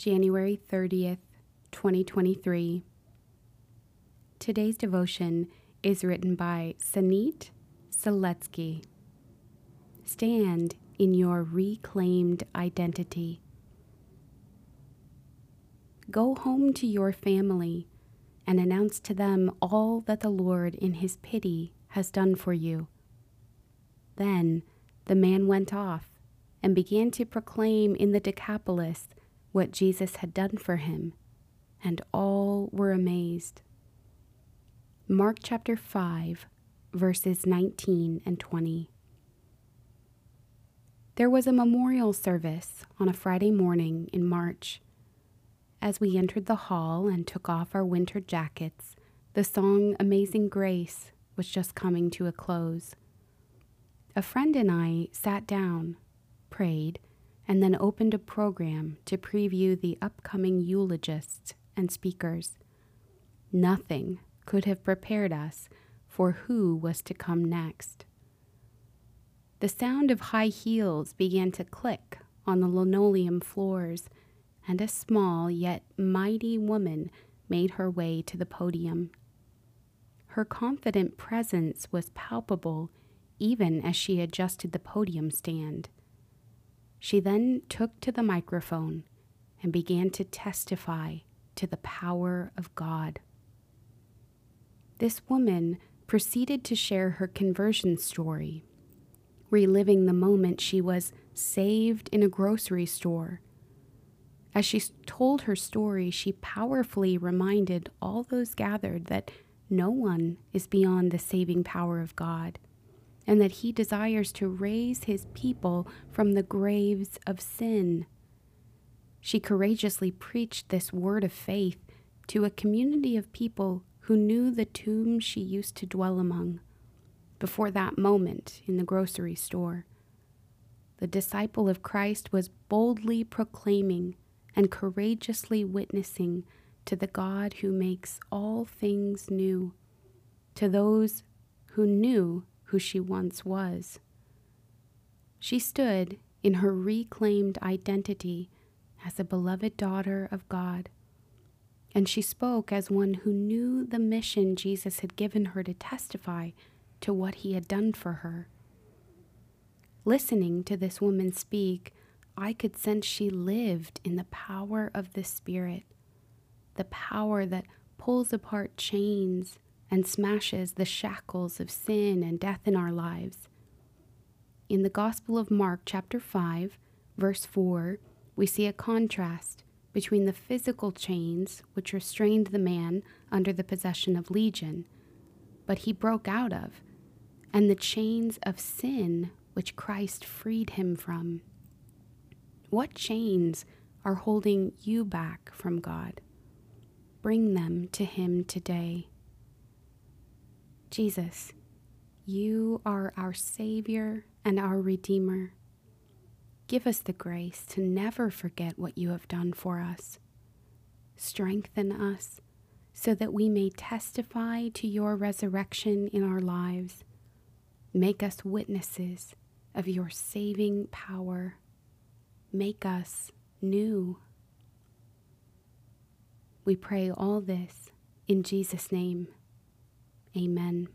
January 30th, 2023. Today's devotion is written by Sanit Seletsky. Stand in your reclaimed identity. Go home to your family and announce to them all that the Lord, in his pity, has done for you. Then the man went off and began to proclaim in the Decapolis what Jesus had done for him, and all were amazed. Mark chapter 5, verses 19 and 20. There was a memorial service on a Friday morning in March. As we entered the hall and took off our winter jackets, the song Amazing Grace was just coming to a close. A friend and I sat down, prayed, and then opened a program to preview the upcoming eulogists and speakers. Nothing could have prepared us for who was to come next. The sound of high heels began to click on the linoleum floors and a small yet mighty woman made her way to the podium. Her confident presence was palpable even as she adjusted the podium stand. She then took to the microphone and began to testify to the power of God. This woman proceeded to share her conversion story, reliving the moment she was saved in a grocery store as she told her story, she powerfully reminded all those gathered that no one is beyond the saving power of God, and that He desires to raise His people from the graves of sin. She courageously preached this word of faith to a community of people who knew the tomb she used to dwell among before that moment in the grocery store. The disciple of Christ was boldly proclaiming and courageously witnessing to the God who makes all things new, to those who knew who she once was. She stood in her reclaimed identity as a beloved daughter of God, and she spoke as one who knew the mission Jesus had given her to testify to what he had done for her. Listening to this woman speak, I could sense she lived in the power of the Spirit, the power that pulls apart chains and smashes the shackles of sin and death in our lives. In the Gospel of Mark, chapter 5, verse 4, we see a contrast between the physical chains which restrained the man under the possession of legion, but he broke out of, and the chains of sin which Christ freed him from. What chains are holding you back from God? Bring them to Him today. Jesus, you are our Savior and our Redeemer. Give us the grace to never forget what you have done for us. Strengthen us so that we may testify to your resurrection in our lives. Make us witnesses of your saving power make us new. We pray all this in Jesus' name. Amen.